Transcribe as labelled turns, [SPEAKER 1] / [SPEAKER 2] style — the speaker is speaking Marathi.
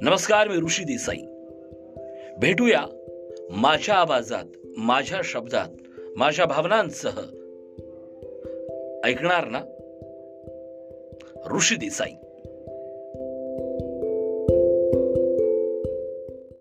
[SPEAKER 1] नमस्कार मी ऋषी देसाई. भेटूया माझ्या आवाजात माझ्या शब्दात माझ्या भावनांसह. ऐकणार ना? ऋषी देसाई.